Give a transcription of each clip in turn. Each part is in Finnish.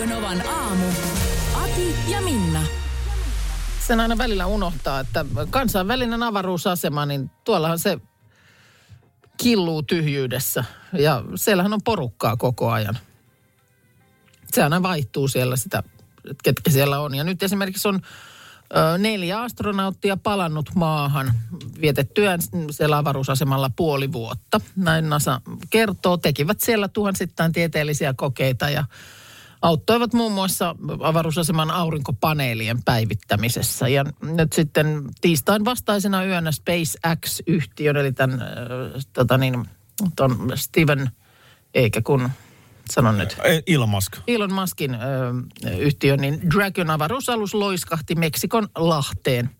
Radio Novan aamu. Ati ja Minna. Sen aina välillä unohtaa, että kansainvälinen avaruusasema, niin tuollahan se killuu tyhjyydessä. Ja siellähän on porukkaa koko ajan. Se aina vaihtuu siellä sitä, ketkä siellä on. Ja nyt esimerkiksi on neljä astronauttia palannut maahan vietettyään siellä avaruusasemalla puoli vuotta. Näin NASA kertoo. Tekivät siellä tuhansittain tieteellisiä kokeita ja auttoivat muun muassa avaruusaseman aurinkopaneelien päivittämisessä. Ja nyt sitten tiistain vastaisena yönä SpaceX-yhtiön, eli tämän äh, tota niin, ton Steven, eikä kun sanon nyt. Elon Musk. Elon Muskin ö, yhtiö, niin Dragon avaruusalus loiskahti Meksikon Lahteen.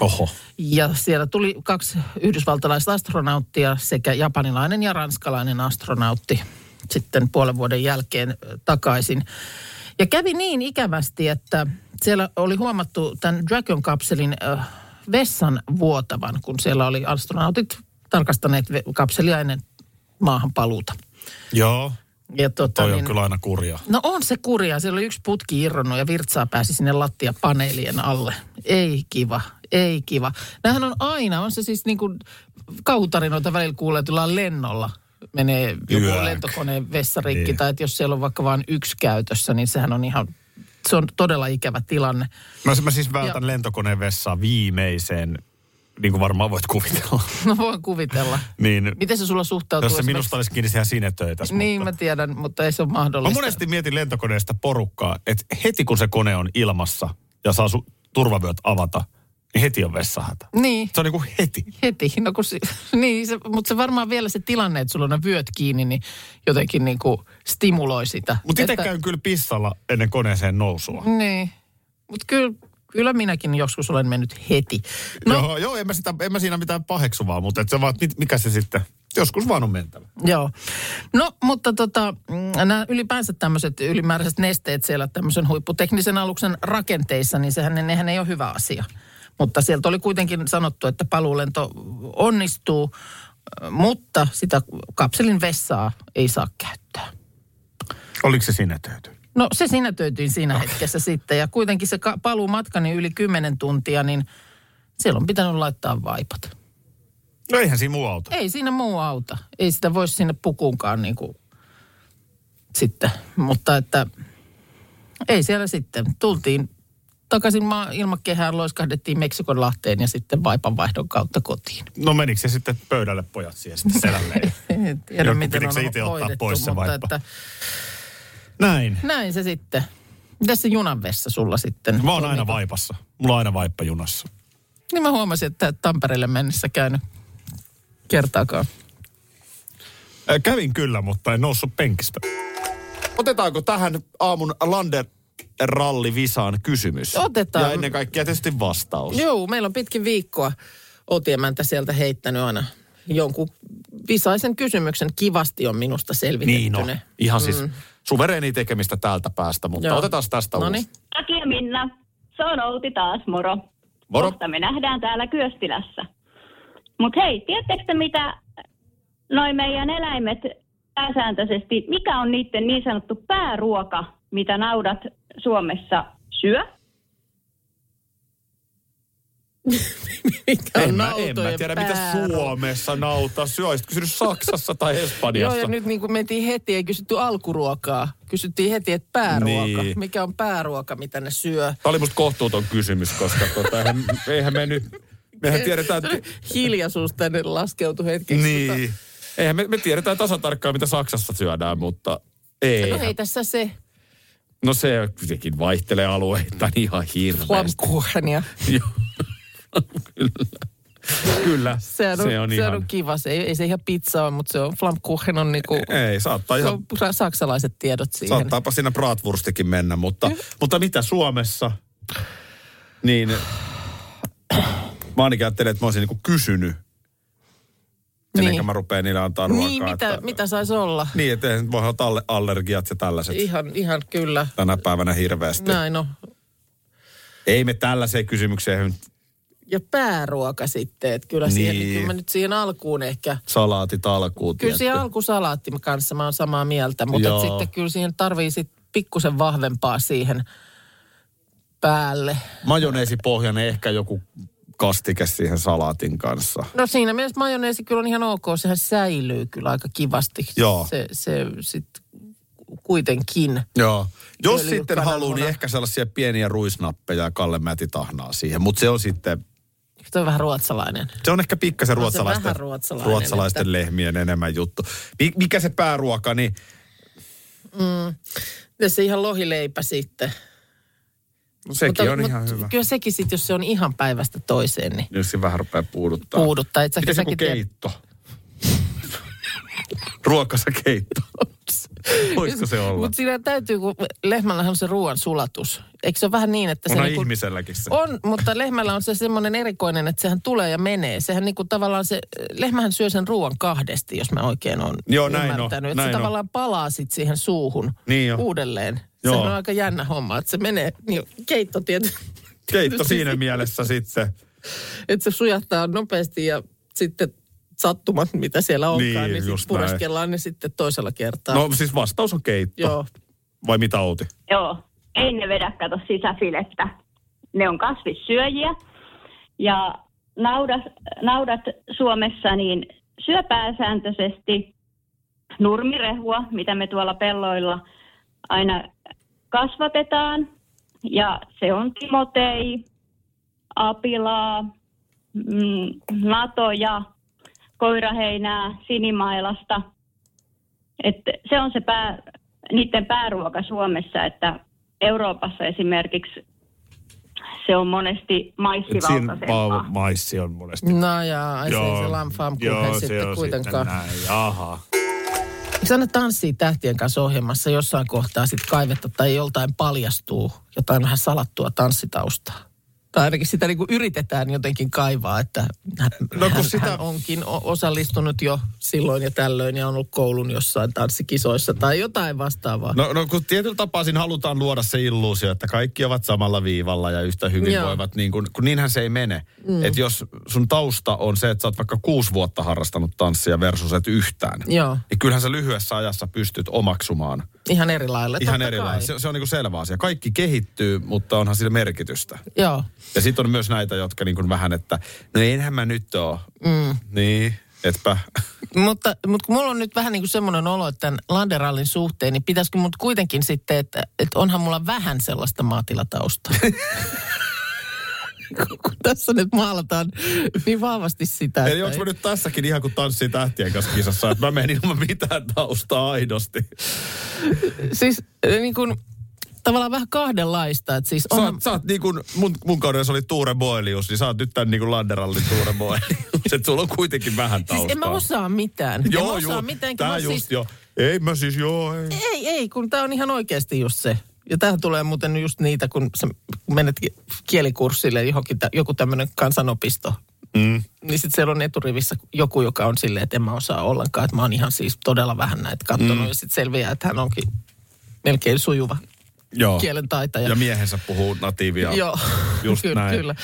Oho. Ja siellä tuli kaksi yhdysvaltalaista astronauttia sekä japanilainen ja ranskalainen astronautti sitten puolen vuoden jälkeen takaisin. Ja kävi niin ikävästi, että siellä oli huomattu tämän Dragon-kapselin vessan vuotavan, kun siellä oli astronautit tarkastaneet kapselia ennen maahan paluuta. Joo, Ja tota, toi on kyllä aina kurja. No on se kurja. Siellä oli yksi putki irronnut ja virtsaa pääsi sinne lattiapaneelien alle. Ei kiva, ei kiva. Nämähän on aina, on se siis niin kuin kautarinoita välillä kuulee, tullaan lennolla. Menee joku Yök. lentokoneen vessarikki Niin. tai että jos siellä on vaikka vain yksi käytössä, niin sehän on ihan, se on todella ikävä tilanne. Mä, mä siis vältän Ja- lentokoneen vessaan viimeiseen, niin kuin varmaan voit kuvitella. No voin kuvitella. niin, Miten se sulla suhtautuu? jos se esimerkiksi- minusta olisi kiinni sehän sinetöitäisi. Niin mutta. mä tiedän, mutta ei se ole Mä mahdollista. monesti mietin lentokoneesta porukkaa, että heti kun se kone on ilmassa ja saa su- turvavyöt avata, heti on vessahätä. Niin. Se on niin kuin heti. Heti, no kun niin, se, mutta se varmaan vielä se tilanne, että sulla on ne vyöt kiinni, niin jotenkin niin kuin stimuloi sitä. Mutta itse Että- käyn kyllä pissalla ennen koneeseen nousua. Niin, mutta kyllä, kyllä minäkin joskus olen mennyt heti. No. Joo, joo en, mä sitä, en mä siinä mitään paheksuvaa, mutta et se vaan, mit- mikä se sitten, joskus vaan on mentävä. joo. No, mutta tota, mm, nämä ylipäänsä tämmöiset ylimääräiset nesteet siellä tämmöisen huipputeknisen aluksen rakenteissa, niin sehän nehän ei ole hyvä asia. Mutta sieltä oli kuitenkin sanottu, että paluulento onnistuu, mutta sitä kapselin vessaa ei saa käyttää. Oliko se sinetöity? No se sinetöityin siinä hetkessä sitten ja kuitenkin se ka- paluumatka niin yli 10 tuntia, niin siellä on pitänyt laittaa vaipat. No eihän siinä muu auta. Ei siinä muu auta. Ei sitä voisi sinne pukuunkaan niin kuin sitten. Mutta että ei siellä sitten. Tultiin takaisin maa ilmakehään, loiskahdettiin Meksikon lahteen ja sitten vaipanvaihdon kautta kotiin. No menikö se sitten pöydälle pojat siihen sitten selälleen? En tiedä, miten on se itse ottaa pois se vaippa? että Näin. näin se sitten. Mitäs se junan vessa sulla sitten? Mä oon aina vaipassa. Mulla on aina vaippa junassa. Niin mä huomasin, että et Tampereelle mennessä käynyt kertaakaan. Äh, Kävin kyllä, mutta en noussut penkistä. Otetaanko tähän aamun Lander rallivisaan kysymys? Otetaan. Ja ennen kaikkea tietysti vastaus. Joo, meillä on pitkin viikkoa Otiemäntä sieltä heittänyt aina jonkun visaisen kysymyksen. Kivasti on minusta selvitetty Niin no, ihan siis suvereeni tekemistä täältä päästä, mutta Joo. otetaan tästä Noniin. uusi. Aki ja Minna, se on Outi taas, moro. Moro. Kohta me nähdään täällä Kyöstilässä. Mutta hei, tiedättekö te mitä noin meidän eläimet pääsääntöisesti, mikä on niiden niin sanottu pääruoka, mitä naudat Suomessa syö? Mikä En mä, en mä tiedä, mitä? Suomessa nautaa syö. Olisit kysynyt Saksassa tai Joo, Espanjassa. ja nyt niin kuin mentiin heti, ei kysytty alkuruokaa. Kysyttiin heti, että pääruoka. Niin. Mikä on pääruoka, mitä ne syö? Tämä oli musta kohtuuton kysymys, koska tota, eihän, eihän me nyt... Mehän tiedetään... Hiljaisuus tänne laskeutui hetkeksi. Niin. Eihän me, me tiedetään tasan tarkkaan, mitä Saksassa syödään, mutta ei. No ei tässä se No se kuitenkin vaihtelee alueittain ihan hirveästi. flammkuchenia. Joo. Kyllä. Kyllä, Sehän on, se on sehän ihan... on kiva. Se ei, ei se ihan pizza ole, mutta se on Flammkuchen on niinku, Ei, saattaa se ihan... on saksalaiset tiedot siihen. Saattaapa siinä bratwurstikin mennä, mutta, mutta mitä Suomessa? Niin, mä ainakin ajattelin, että mä olisin niinku kysynyt, ennen kuin mä rupean niille antaa ruokaa. Niin, mitä, että, mitä saisi olla? Niin, että eihän voi olla alle- allergiat ja tällaiset Ihan, ihan kyllä. tänä päivänä hirveästi. Näin on. Ei me tällaiseen kysymykseen Ja pääruoka sitten, että kyllä, siihen, Niin. kyllä mä nyt siihen alkuun ehkä... salaatit alkuun. Kyllä siihen tiedätkö. alkusalaattin kanssa mä oon samaa mieltä, mutta sitten kyllä siihen tarvii sitten pikkusen vahvempaa siihen päälle. Majoneesipohjainen ehkä joku kastike siihen salaatin kanssa. No siinä mielessä majoneesi kyllä on ihan ok, sehän säilyy kyllä aika kivasti. Joo. Se, se sitten kuitenkin. Joo. Jos Öljy, sitten haluaa, niin ehkä sellaisia pieniä ruisnappeja ja Kalle Mäti tahnaa siihen. Mutta se on sitten, Se on vähän ruotsalainen. se on ehkä pikkasen se ruotsalaisten, ruotsalainen, ruotsalaisten että- lehmien enemmän juttu. Mi- Mikä se pääruoka, niin Ja se ihan lohileipä sitten. No sekin on ihan hyvä. Kyllä sekin sitten, jos se on ihan päivästä toiseen, niin Jos se vähän rupeaa puuduttaa. puuduttaa. Et sä- Miten se tiedät- keitto? Ruokasa keitto. Voisiko se olla? Mutta siinä täytyy, kun lehmällähän on se ruoan sulatus. Eikö se ole vähän niin, että se... Onhan niinku- ihmiselläkin se. On, mutta lehmällä on se semmoinen erikoinen, että sehän tulee ja menee. Sehän niinku tavallaan se, lehmähän syö sen ruoan kahdesti, jos mä oikein on Joo, näin on, ymmärtänyt. Että näin se on. tavallaan palaa sit siihen suuhun Niin on. uudelleen. Joo. Se on aika jännä homma, että se menee, niin keitto tietysti, Keitto siinä mielessä sitten. että se sujahtaa nopeasti ja sitten sattumat, mitä siellä onkaan, Niin, niin, niin sitten pureskellaan ne sitten toisella kertaa. No siis vastaus on keitto. Joo. Vai mitä Outi? Joo, ei ne vedä kato sisäfilettä. Ne on kasvissyöjiä. Ja naudat, naudat Suomessa niin syö pääsääntöisesti nurmirehua, mitä me tuolla pelloilla aina kasvatetaan. Ja se on timotei, apilaa, mm, natoja, koiraheinää, sinimailasta. Et se on se pää, niiden pääruoka Suomessa, että Euroopassa esimerkiksi se on monesti maissivaltaisempaa. ma- maissi on monesti. No ja ai se ei se lamfaamkuchen sitten kuitenkaan. sitten näin. Jaha. Eikö aina tanssii tähtien kanssa ohjelmassa jossain kohtaa sitten kaivetta tai joltain paljastuu jotain vähän salattua tanssitaustaa? Tai ainakin sitä niin kuin yritetään jotenkin kaivaa, että hän, No kun hän, sitä- hän onkin osallistunut jo silloin ja tällöin ja on ollut koulun jossain tanssikisoissa tai jotain vastaavaa. No, no kun tietyllä tapaa siinä halutaan luoda se illuusio, että kaikki ovat samalla viivalla ja yhtä hyvin Joo. voivat, niin kun, kun niinhän se ei mene. Mm. Että jos sun tausta on se, että sä oot vaikka kuusi vuotta harrastanut tanssia versus et yhtään, Joo, niin kyllähän sä lyhyessä ajassa pystyt omaksumaan ihan eri lailla. ihan eri lailla. Se, se on niin kuin selvä asia. Kaikki kehittyy, mutta onhan sillä merkitystä. Joo, Ja sitten on myös näitä, jotka niin kuin vähän, että no enhän mä nyt oo. Mm. Niin, etpä. mutta, mutta kun mulla on nyt vähän niin kuin semmoinen olo, että tämän Landerallin suhteen, niin pitäisikö mut kuitenkin sitten, että, että onhan mulla vähän sellaista maatilataustaa. kun tässä nyt maalataan niin vahvasti sitä. Eli onko mä nyt tässäkin ihan kuin tanssii tähtien kanssa kisassa, että mä menin ilman mitään taustaa aidosti. Siis äh, niin kuin, tavallaan vähän kahdenlaista. Että siis Sä, oot- sä oot niin kuin, mun, mun kaudella oli Tuure Boelius, niin sä oot nyt tän niin kuin Landerallin Tuure Boelius. että sulla on kuitenkin vähän taustaa. siis en mä osaa mitään. en mä Joo, osaa joo, mitään. tää just siis, jo. Ei mä siis, joo, ei. Ei, ei, kun tämä on ihan oikeasti just se. Ja tähän tulee muuten just niitä, kun sä menet ki- kielikurssille johonkin, tä- joku tämmöinen kansanopisto. Mm. Niin sitten siellä on eturivissä joku, joka on silleen, että en mä osaa ollenkaan. Että mä oon ihan siis todella vähän näitä katsonut. Mm. Ja sitten selviää, että hän onkin melkein sujuva Joo. kielen taitaja. Ja miehensä puhuu natiivia. Joo, Just kyllä, näin. kyllä.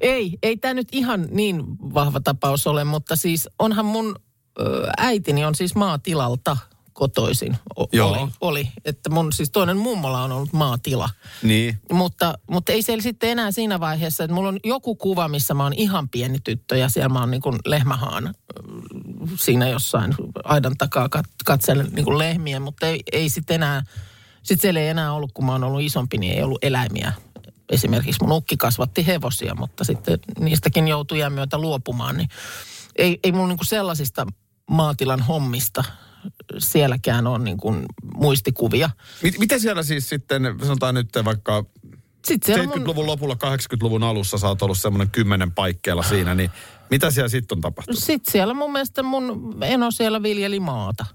Ei, ei tämä nyt ihan niin vahva tapaus ole, mutta siis onhan mun ö, äitini on siis maatilalta kotoisin. O- Joo. Oli, oli, että mun siis toinen mummola on ollut maatila. Niin. Mutta, mutta ei siellä sitten enää siinä vaiheessa, että mulla on joku kuva, missä mä oon ihan pieni tyttö ja siellä mä oon niin kuin lehmähaan ö, siinä jossain aidan takaa kat, katselen niin kuin lehmiä, mutta ei, ei sitten enää, sitten siellä ei enää ollut, kun mä oon ollut isompi, niin ei ollut eläimiä. Esimerkiksi mun ukki kasvatti hevosia, mutta sitten niistäkin joutui myötä luopumaan, niin ei, ei mulla niin kuin sellaisista maatilan hommista sielläkään ole niin kuin muistikuvia. Mit, miten siellä siis sitten, sanotaan nyt vaikka Sit siellä on mun, 70-luvun lopulla, 80-luvun alussa sä oot ollut semmoinen kymmenen paikkeella siinä, niin mitä siellä sitten on tapahtunut? sit siellä mun mielestä mun eno siellä viljeli maata.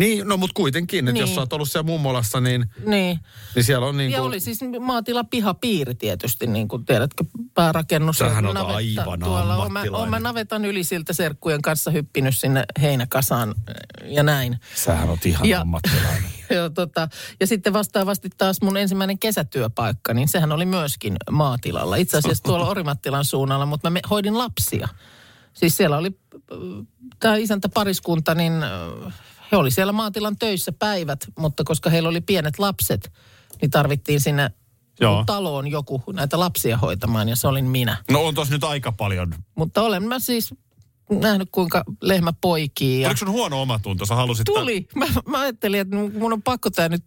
Niin, no mutta kuitenkin, että Niin. jos sä oot ollut siellä mummolassa, niin, Niin. niin siellä on niin Ja kuin... oli siis maatila pihapiiri tietysti, niin kuin tiedätkö, päärakennus. ja Sähän oot navetta aivan tuolla. Oon mä, oon mä navetan ylisiltä serkkujen kanssa hyppinyt sinne heinäkasaan äh, ja näin. Sähän oot ihan Ja- ammattilainen. Ja, tota, ja sitten vastaavasti taas mun ensimmäinen kesätyöpaikka, niin sehän oli myöskin maatilalla. Itse asiassa tuolla Orimattilan suunnalla, mutta mä me- hoidin lapsia. Siis siellä oli tämä isäntä pariskunta, niin he oli siellä maatilan töissä päivät, mutta koska heillä oli pienet lapset, niin tarvittiin sinne Joo. taloon joku näitä lapsia hoitamaan ja se olin minä. No on tos nyt aika paljon. Mutta olen mä siis nähnyt, kuinka lehmä poikii. Ja... Oliko sun huono omatunto? Sä halusit... Tuli. Mä, mä ajattelin, että mun on pakko tämä nyt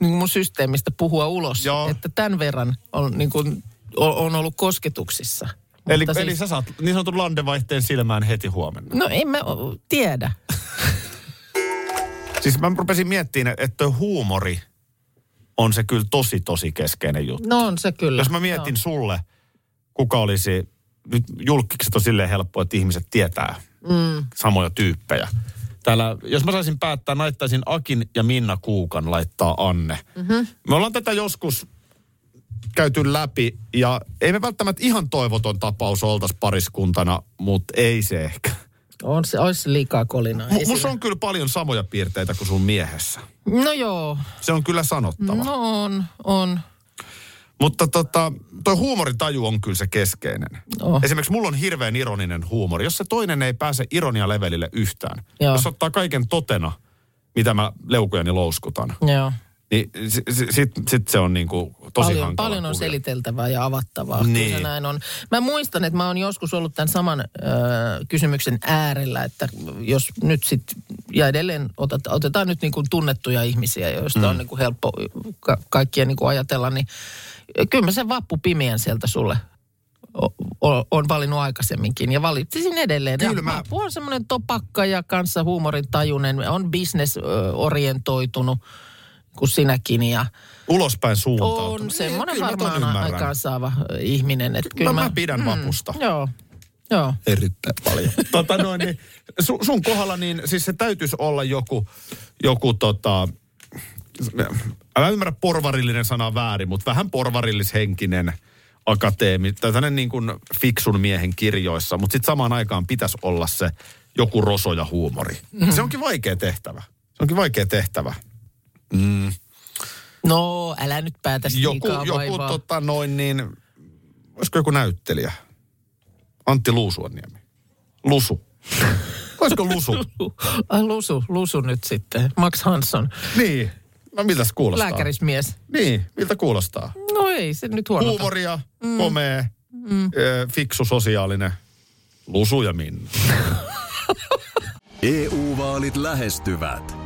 niin mun systeemistä puhua ulos. Joo. Että tämän verran on, niin kuin, on, ollut kosketuksissa. Eli, Mutta eli siis, sä saat niin sanotun landevaihteen silmään heti huomenna. No en mä tiedä. Siis mä rupesin miettimään, että huumori on se kyllä tosi, tosi keskeinen juttu. No on se kyllä. Jos mä mietin Joo. sulle, kuka olisi, nyt julkikset on silleen helppo, että ihmiset tietää mm. samoja tyyppejä. Täällä, jos mä saisin päättää, laittaisin Akin ja Minna Kuukan laittaa Anne. Mm-hmm. Me ollaan tätä joskus käyty läpi ja ei me välttämättä ihan toivoton tapaus oltaisi pariskuntana, mutta ei se ehkä. On se, olisi liikaa kolinaa. M- musta on kyllä paljon samoja piirteitä kuin sun miehessä. No joo, Se on kyllä sanottava. no on, on. Mutta tota, toi huumoritaju on kyllä se keskeinen. Oh. Esimerkiksi mulla on hirveän ironinen huumori. Jos se toinen ei pääse ironia-levelille yhtään, Joo. jos ottaa kaiken totena, mitä mä leukujani louskutan, Joo. Niin sitten sit, sit se on niinku tosi paljon, hankala paljon on kuvio. seliteltävää ja avattavaa. Niin. Kyllä se näin on. Mä muistan, että mä oon joskus ollut tämän saman ö, kysymyksen äärellä, että jos nyt sitten, ja edelleen otet, otetaan nyt niin kuin tunnettuja ihmisiä, joista mm. on niin kuin helppo ka- kaikkia niin kuin ajatella, niin kyllä mä sen vappupimien sieltä sulle o- o- on valinnut aikaisemminkin ja valitsisin edelleen. Kyllä mä- Vappu on semmoinen topakka ja kanssa huumorintajuinen, on business-orientoitunut kuin sinäkin ja Ulospäin suuntautunut. on semmoinen Kyllä mä ton varmaan aikaan saava ihminen. Että Mä, mä pidän vapusta. Joo, joo. Erittäin paljon. tota noin, niin, su, sun kohdalla niin siis se täytyisi olla joku, joku tota, mä ymmärrän porvarillinen sana väärin, mutta vähän porvarillishenkinen akateemi, tai tämmöinen niin kuin fiksun miehen kirjoissa, mutta sitten samaan aikaan pitäisi olla se joku roso ja huumori. Mm. Se onkin vaikea tehtävä. Se onkin vaikea tehtävä. Mm. No, älä nyt päätä Joku, joku vaivaa. tota noin niin, olisiko joku näyttelijä? Antti Luusuanniemi. Lusu. Olisiko Lusu? Ai Lusu, Lusu nyt sitten. Max Hansson, niin. No miltä se kuulostaa? lääkärismies. Niin, miltä kuulostaa? No ei se nyt huonota. Huumoria, mm. komea, mm. Fiksu, sosiaalinen. Lusu ja Minna. EU-vaalit lähestyvät.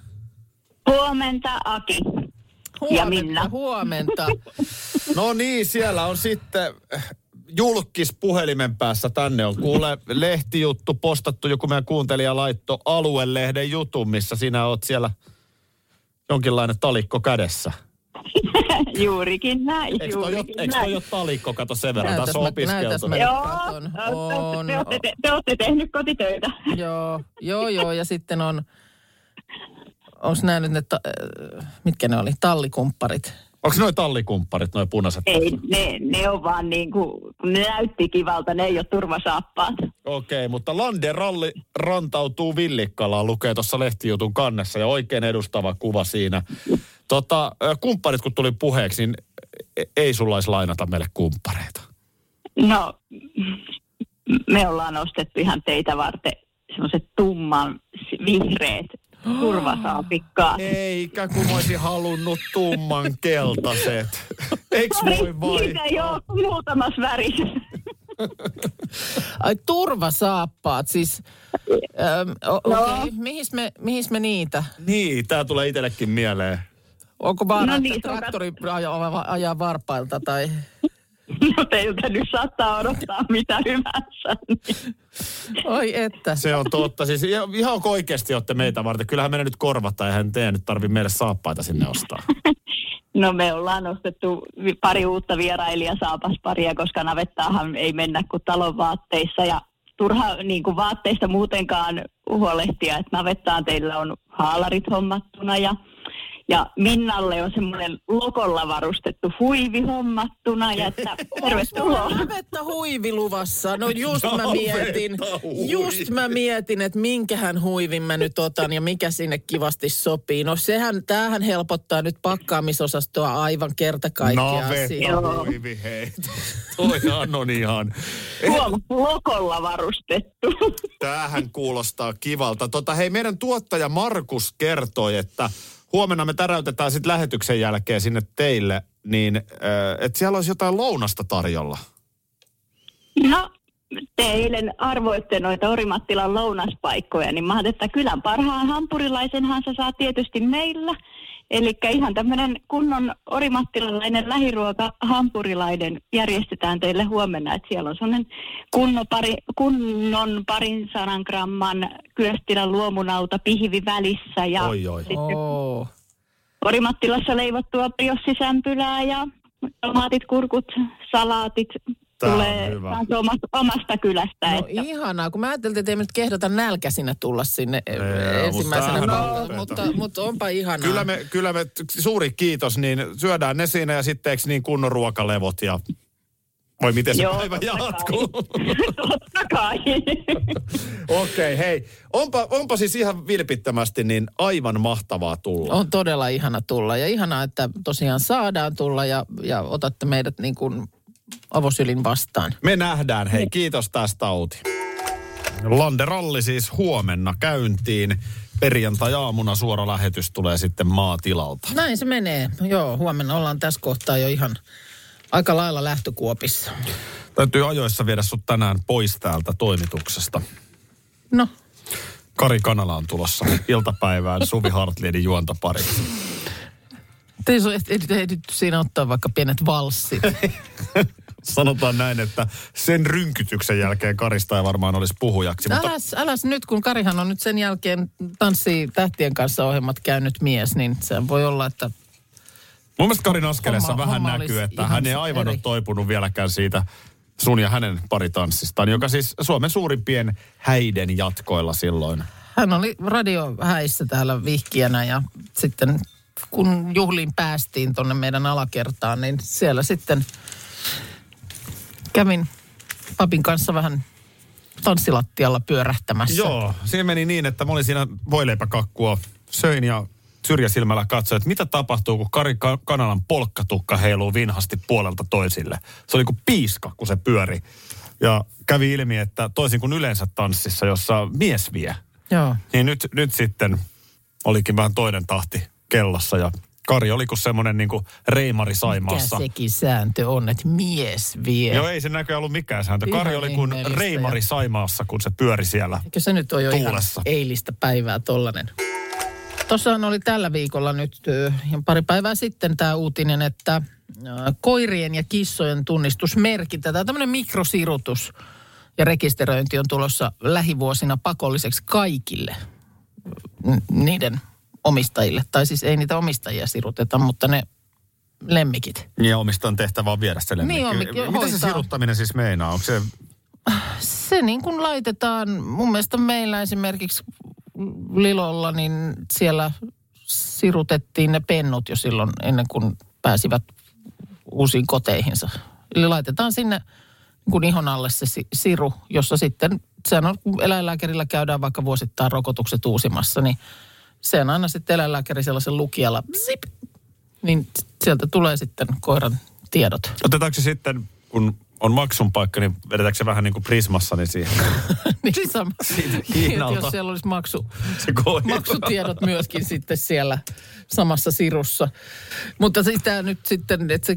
Huomenta, Aki. Ja Minna. Huomenta. No niin, siellä on sitten äh, julkis puhelimen päässä. Tänne on kuule lehtijuttu postattu. Joku meidän kuuntelija laitto aluelehden jutun, missä sinä oot siellä jonkinlainen talikko kädessä. Juurikin näin, Eikö toi, jo, juurikin eikö toi näin. jo talikko, kato sen verran, Näytäs tässä on mä- opiskeltu. mä- Joo, te, On, te, olette, te, te olette tehnyt kotitöitä. joo, joo, joo. Ja sitten on onko nämä nyt ne, ta, äh, mitkä ne oli, tallikumpparit? Onko noi tallikumpparit, noi punaiset? Ei, ne, ne on vaan niin kuin, ne näytti kivalta, ne ei ole turvasaappaat. Okei, mutta Lande Ralli rantautuu Villikkalaan, lukee tuossa lehtijutun kannessa ja oikein edustava kuva siinä. Tota, kumpparit kun tuli puheeksi, niin e- ei sulla olisi lainata meille kumppareita. No, me ollaan ostettu ihan teitä varten semmoiset tumman vihreät turvasaapikkaat. Eikä kun mä olisin halunnut tumman keltaiset. Eiks voi Niitä ei vaihtaa? ole muutamassa värissä. Ai turvasaappaat, siis ähm, o- No. okei, okay. mihis, me, mihis me niitä? Niin, tää tulee itsellekin mieleen. Onko vaara, No niin, on traktori ajaa, ajaa varpailta tai... No teiltä nyt saattaa odottaa mitä hyvänsä. niin. Oi että. Se on totta. Siis ihan oikeasti olette meitä varten. Kyllähän meidän nyt korvataan, eihän teidän nyt tarvi meille saappaita sinne ostaa. No me ollaan ostettu pari uutta vierailijasaapas-paria, koska navettaahan ei mennä kuin talon vaatteissa ja turha niin kuin vaatteista muutenkaan huolehtia, että navettaan teillä on haalarit hommattuna ja, ja Minnalle on semmoinen lokolla varustettu huivi hommattuna ja että tervetuloa. Navetta huiviluvassa. No just mä Navetta mietin, huivi. just mä mietin, että minkähän huivin mä nyt otan ja mikä sinne kivasti sopii. No sehän, tämähän helpottaa nyt pakkaamisosastoa aivan kerta kaikkiaan. Joo. huivi, hei. Toihan on ihan. Huom, lokolla varustettu. Tämähän kuulostaa kivalta. Tota, hei, meidän tuottaja Markus kertoi, että huomenna me täräytetään sitten lähetyksen jälkeen sinne teille, niin äh, että siellä olisi jotain lounasta tarjolla. No, te eilen arvoitte noita Orimattilan lounaspaikkoja, niin mä ajattelin, että kylän parhaan hampurilaisenhan sä saa tietysti meillä. Eli ihan tämmöinen kunnon orimattilalainen lähiruoka hampurilainen järjestetään teille huomenna. Että siellä on sellainen kunnon, pari, kunnon parin sadan gramman kyöstilän luomunauta pihvi välissä. Ja Oi, oi. sitten Oo. Orimattilassa leivottua briossisämpylää ja tomaatit, kurkut, salaatit Tää on tulee hyvä. omasta, omasta kylästä. No että, ihanaa, kun mä ajattelin, että ei me nyt kehdota nälkäisinä tulla sinne Joo, ensimmäisenä. mutta on No, upeeta. mutta, mutta onpa ihanaa. Kyllä me, kyllä me, suuri kiitos, niin syödään ne siinä ja sitten eikö niin kunnon ruokalevot ja voi miten se Joo, päivä totta kai. jatkuu. Totta kai. Okei, okay, hei. Onpa, onpa siis ihan vilpittömästi niin aivan mahtavaa tulla. On todella ihana tulla ja ihanaa, että tosiaan saadaan tulla ja, ja otatte meidät niin kuin avosylin vastaan. Me nähdään, hei kiitos tästä Outi. Landeralli siis huomenna käyntiin. Perjantai-aamuna suora lähetys tulee sitten maatilalta. Näin se menee. Joo, huomenna ollaan tässä kohtaa jo ihan aika lailla lähtökuopissa. Täytyy ajoissa viedä sut tänään pois täältä toimituksesta. No, Kari Kanala on tulossa iltapäivään Suvi Hartliedin juontopariksi. te ei ehditty siinä ottaa vaikka pienet valssit. Sanotaan näin, että sen rynkytyksen jälkeen Karista ei varmaan olisi puhujaksi. Mutta Äläs, äläs nyt, kun Karihan on nyt sen jälkeen tanssii tähtien kanssa ohjelmat käynyt mies, niin se voi olla, että mun mielestä Karin askeleessa Homma- vähän homma näkyy, että hän ei aivan eri. ole toipunut vieläkään siitä sun ja hänen paritanssistaan, joka siis Suomen suurimpien häiden jatkoilla silloin. hän oli radiohäissä täällä vihkijänä ja sitten kun juhliin päästiin tonne meidän alakertaan, niin siellä sitten kävin papin kanssa vähän tanssilattialla pyörähtämässä. Joo, siinä meni niin, että mä olin siinä voileipäkakkua, söin ja syrjäsilmällä katsoin, että mitä tapahtuu, kun Kari Ka- Kanalan polkkatukka heiluu vinhasti puolelta toisille. Se oli kuin piiska, kun se pyöri. Ja kävi ilmi, että toisin kuin yleensä tanssissa, jossa mies vie, Joo. niin nyt, nyt sitten olikin vähän toinen tahti kellossa ja Kari oli kuin semmoinen niin kuin reimari Mikä Saimaassa. sekin sääntö on, että mies vie. Joo, ei se näköjään ollut mikään sääntö. Kari Ihan oli kuin reimari ja- Saimaassa, kun se pyöri siellä. Eikö se nyt ole jo Tuulessa. ihan eilistä päivää tollanen? Tuossahan oli tällä viikolla nyt pari päivää sitten tämä uutinen, että koirien ja kissojen tunnistusmerkintä, tämä tämmöinen mikrosirutus ja rekisteröinti on tulossa lähivuosina pakolliseksi kaikille niiden omistajille. Tai siis ei niitä omistajia siruteta, mutta ne lemmikit. Ja omistajan tehtävä on viedä se lemmikki. Niin, omi- Mitä se hoitaa. siruttaminen siis meinaa? Onko se... Se niin kuin laitetaan, mun mielestä meillä esimerkiksi Lilolla, niin siellä sirutettiin ne pennut jo silloin ennen kuin pääsivät uusiin koteihinsa. Eli laitetaan sinne niin kuin ihon alle se si- siru, jossa sitten, sehän on, kun eläinlääkärillä käydään vaikka vuosittain rokotukset uusimassa, niin se on aina sitten eläinlääkäri sellaisen lukijalla, zip, niin sieltä tulee sitten koiran tiedot. Otetaanko se sitten, kun on maksun paikka, niin vedetäänkö se vähän niin kuin Prismassa, niin siihen niin sama. Niin, jos siellä olisi maksu, maksutiedot myöskin sitten siellä samassa sirussa. Mutta siis tämä nyt sitten, että se,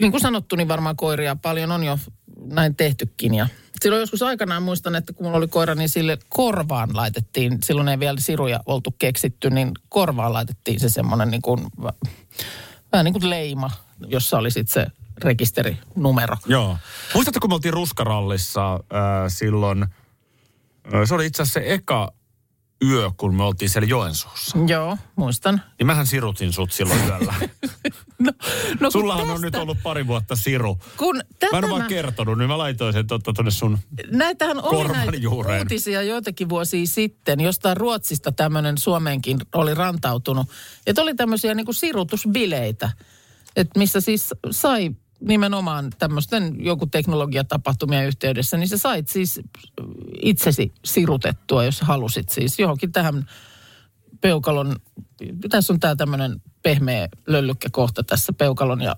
niin kuin sanottu, niin varmaan koiria paljon on jo näin tehtykin. Ja silloin joskus aikanaan muistan, että kun mulla oli koira, niin sille korvaan laitettiin, silloin ei vielä siruja oltu keksitty, niin korvaan laitettiin se semmoinen niin kuin, vähän niin kuin leima, jossa oli sitten se rekisterinumero. Joo. Muistatko, kun me oltiin Ruskarallissa äh, silloin, äh, se oli itse asiassa se eka yö, kun me oltiin siellä Joensuussa. Joo, muistan. Niin mähän sirutin sut silloin yöllä. No, no Sullahan on tästä- nyt ollut pari vuotta siru. Kun Mä tätä en ole vaan mä- kertonut, niin mä laitoin sen totta tonne sun... Näitähän oli näitä juureen. uutisia joitakin vuosia sitten. Jostain Ruotsista tämmöinen Suomeenkin oli rantautunut. Että oli tämmöisiä niin kuin sirutusbileitä, että missä siis sai nimenomaan tämmöisten joku teknologiatapahtumien yhteydessä, niin sä sait siis itsesi sirutettua, jos halusit siis johonkin tähän peukalon, tässä on tämä tämmöinen pehmeä löllykkäkohta tässä peukalon ja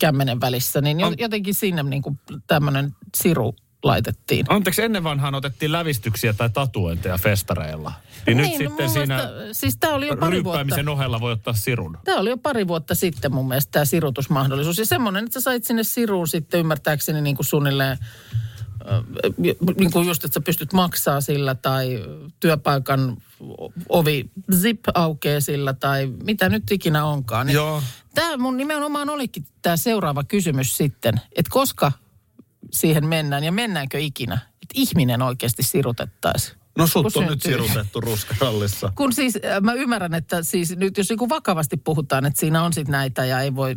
kämmenen välissä, niin On- jotenkin sinne niin kuin tämmöinen siru laitettiin. Anteeksi, ennen vanhaan otettiin lävistyksiä tai tatuointeja festareilla. Niin, nyt no sitten siinä mielestä- siis tämä oli jo pari vuotta. ohella voi ottaa sirun. Tämä oli jo pari vuotta sitten mun mielestä tämä sirutusmahdollisuus. Ja semmoinen, että sä sait sinne siruun sitten ymmärtääkseni niin kuin suunnilleen, niin kuin just, että sä pystyt maksaa sillä tai työpaikan ovi zip aukeaa sillä tai mitä nyt ikinä onkaan. Niin Joo. Tämä mun nimenomaan olikin tämä seuraava kysymys sitten, että koska siihen mennään ja mennäänkö ikinä, että ihminen oikeasti sirutettaisiin. No sut on nyt sirutettu Ruskarallissa. Kun siis äh, mä ymmärrän, että siis nyt jos niin vakavasti puhutaan, että siinä on sitten näitä ja ei voi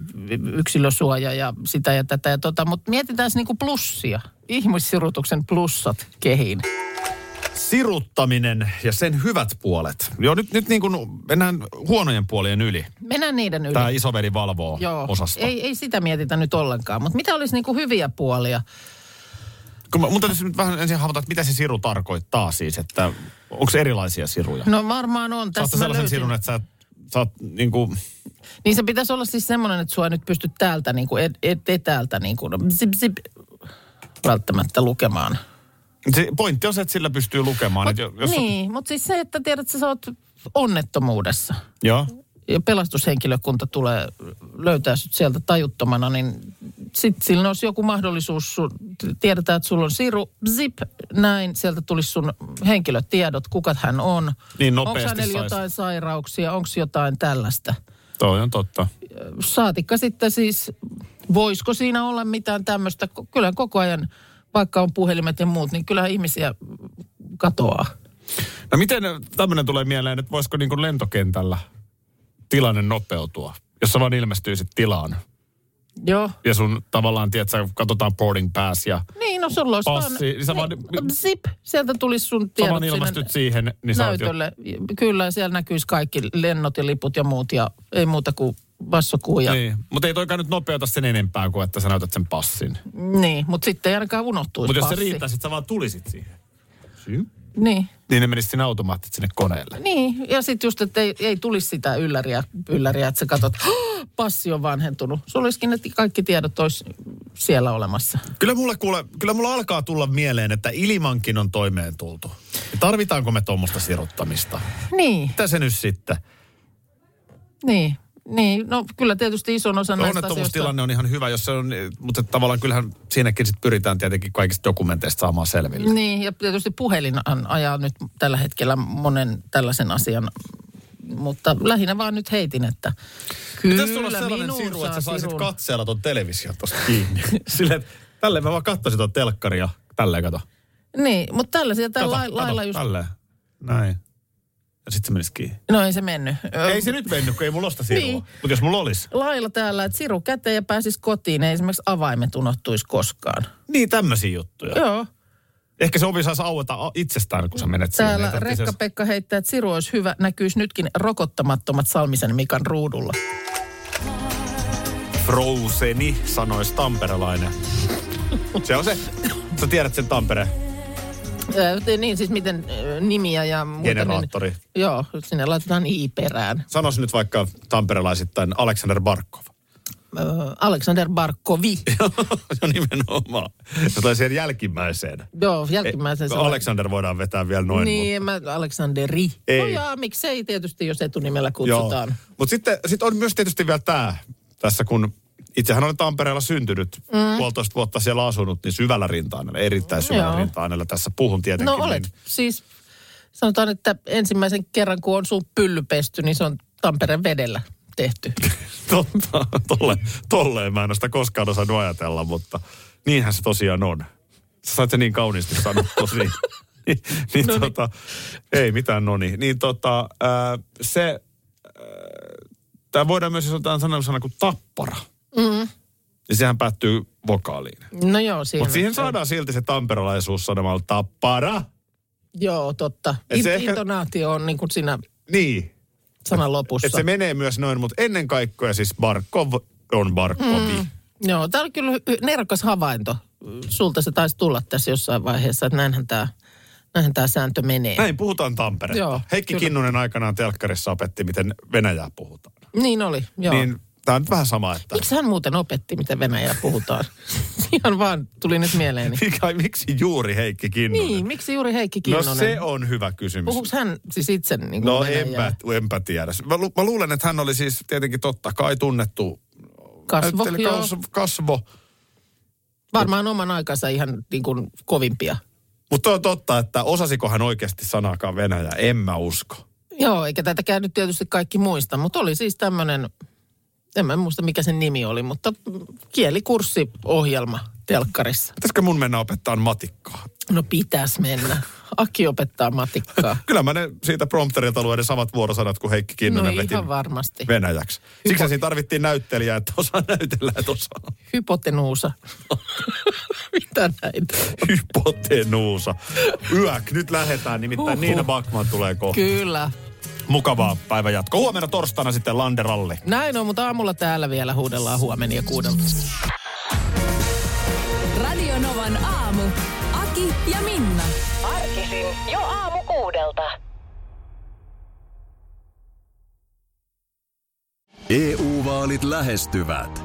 yksilösuoja ja sitä ja tätä ja tota, mutta mietitään niin kuin plussia, ihmissirutuksen plussat kehiin. Siruttaminen ja sen hyvät puolet. Joo, nyt, nyt niin kuin mennään huonojen puolien yli. Mennään niiden yli. Tämä isoveli valvoo Joo, osasto. ei, ei sitä mietitä nyt ollenkaan, mutta mitä olisi niin kuin hyviä puolia? Kun mä, täytyisi nyt vähän ensin havaita, että mitä se siru tarkoittaa siis, että onko se erilaisia siruja? No varmaan on. Tässä sä mä sellaisen löysin. sirun, että sä saat niin kuin, Niin se pitäisi olla siis semmoinen, että sua ei nyt pysty täältä niin kuin et, et, etäältä niin kuin zip, zip, välttämättä lukemaan. Se pointti on se, että sillä pystyy lukemaan. että jos, niin, mutta siis se, että tiedät, että sä oot onnettomuudessa Joo. ja pelastushenkilökunta tulee löytää sut sieltä tajuttomana, niin sitten sillä olisi joku mahdollisuus, sun, tiedetään, että sulla on siru, zip, näin, sieltä tulisi sun henkilötiedot, kuka hän on. Niin Onko nopeasti hänellä sais. jotain sairauksia, onko jotain tällaista. Toi on totta. Saatikka sitten siis, voisiko siinä olla mitään tämmöistä, kyllä koko ajan, vaikka on puhelimet ja muut, niin kyllä ihmisiä katoaa. No miten tämmöinen tulee mieleen, että voisiko niin kuin lentokentällä tilanne nopeutua, jos sä vaan ilmestyisit tilaan? Joo. Ja sun tavallaan, tiedät sä, katsotaan boarding pass ja Niin, no sulla olisi Passi, vaan, niin sä vaan- zip, sieltä tulisi sun tiedot vaan ilmestyt siihen, niin sä oot jo... näytölle. Kyllä, siellä näkyisi kaikki lennot ja liput ja muut ja ei muuta kuin vassokuu ja niin, mutta ei toikaan nyt nopeuta sen enempää kuin, että sä näytät sen passin. niin mutta sitten ei ainakaan unohtuisi Mutta jos se passi. riittää, sit sä vaan tulisit siihen. Syy? Niin, Niin ne menisit sinne automaattisesti sinne koneelle. niin. ja sitten just, että ei, ei tulisi sitä ylläriä, ylläriä että sä katsot, "Hah, passi on vanhentunut. Sulla olisikin, että kaikki tiedot olisi siellä olemassa. Kyllä mulle, kuule, kyllä mulla alkaa tulla mieleen, että ilmankin on toimeen tultu. Tarvitaanko me tuommoista siruttamista? Niin, Mitä se nyt sitten? niin. Niin, no kyllä tietysti ison osan näistä asioista... Onnettomuustilanne on ihan hyvä, jos se on, mutta tavallaan kyllähän siinäkin sit pyritään tietenkin kaikista dokumenteista saamaan selville. Niin, ja tietysti puhelin ajaa nyt tällä hetkellä monen tällaisen asian, mutta lähinnä vaan nyt heitin, että kyllä Pitäisi olla sellainen minun siru, että sä saisit sirun. katseella ton television tosta kiinni. Silleen, että tälleen mä vaan katsoisin ton telkkari ja tälleen kato. Niin, mutta tällaisia tällä Kato, lailla, lailla kato, just... tälleen. Näin. Ja sit se menisi kiinni. No ei se mennyt. Ei se nyt mennyt, kun ei mulla ole sitä sirua. Niin. Mutta jos mulla olisi. Lailla täällä, että siru käteen ja pääsisi kotiin, ei esimerkiksi avaimet unohtuisi koskaan. Niin, tämmöisiä juttuja. Joo. Ehkä se ovi saisi aueta itsestään, kun sä menet. Täällä tarvitse- Rekka-Pekka heittää, että Siru olisi hyvä, näkyisi nytkin rokottamattomat Salmisen Mikan ruudulla. Frozeni, sanoisi tamperelainen. Se on se, sä tiedät sen Tampereen Niin siis miten nimiä ja muuta. generaattori. Niin, joo, sinne laitetaan i perään. Sanois nyt vaikka tamperelaisittain Alexander Barkov. Alexander Barkovi. jo nimenomaan. Jotain siihen jälkimmäiseen. joo, jälkimmäisen Ei, Alexander voidaan vetää vielä noin. Niin, mä, Aleksanderi. Ei. No jaa, miksei tietysti, jos etunimellä kutsutaan. Mutta sitten sit on myös tietysti vielä tämä, tässä kun itsehän olen Tampereella syntynyt, mm. puolitoista vuotta siellä asunut, niin syvällä rinta erittäin syvällä Joo. rinta tässä puhun tietenkin. No olet. Niin, Siis sanotaan, että ensimmäisen kerran kun on sun pylly pesty, niin se on Tampereen vedellä tehty. totta, tolle, tolleen mä en ole sitä koskaan osannut ajatella, mutta niinhän se tosiaan on. Sä sait se niin kauniisti sanottua. niin, niin, niin Noniin. tota, ei mitään noni. Niin tota, ää, se, tämä voidaan myös, jos otetaan sana, sana kuin tappara. Mm. Niin sehän päättyy vokaaliin. No joo, siinä. Mutta siihen saadaan silti se tamperelaisuus sanomalla tappara. Joo, totta. Et se In, ehkä- Intonaatio on niin kuin siinä Niin, sanan lopussa. että se menee myös noin, mutta ennen kaikkea siis Barkov on Barkovi. Mm. Joo, tämä on kyllä nerokas havainto. Sulta se taisi tulla tässä jossain vaiheessa, että näinhän tämä näinhän tää sääntö menee. Näin puhutaan Tampereella. Joo, Heikki kyllä. Kinnunen aikanaan telkkarissa opetti, miten Venäjää puhutaan. Niin oli, joo. Niin. Tämä on nyt vähän sama, että Miksi hän muuten opetti, miten Venäjää puhutaan? Ihan vaan tuli nyt mieleeni. Mikä, miksi juuri Heikki Kinnunen? Niin, miksi juuri Heikki no Kinnunen? se on hyvä kysymys. Puhuuko hän siis itse niin kuin No Venäjää? enpä, enpä tiedä. Mä, lu, mä luulen, että hän oli siis tietenkin totta kai tunnettu Kasvo, näyttelijä, joo. kasvo, kasvo. Varmaan oman aikansa ihan niin kuin kovimpia. Mutta on totta, että osasiko hän oikeasti sanaakaan Venäjää? En mä usko. Joo, eikä tätäkään nyt tietysti kaikki muista, mutta oli siis tämmöinen, en mä muista mikä sen nimi oli, mutta kielikurssiohjelma telkkarissa. Pitäisikö mun mennä opettaa matikkaa? No pitäis mennä. Aki opettaa matikkaa. Kyllä mä ne siitä prompterilta luen ne samat vuorosanat kuin Heikki No Kinnunen veti ihan varmasti. venäjäksi. Siksi siinä tarvittiin näyttelijää, että osaa näytellä, että osaa. Hypotenuusa. Mitä näitä? Hypotenuusa. Yök, nyt lähdetään. Nimittäin Huhhuh. Niina Backman tulee kohta. Kyllä. Mukavaa päivän jatko. Huomenna torstaina sitten Landeralli. Näin on, mutta aamulla täällä vielä huudellaan huomenna kuudelta. Radio Novan aamu. Aki ja Minna. Arkisin jo aamu kuudelta. EU-vaalit lähestyvät.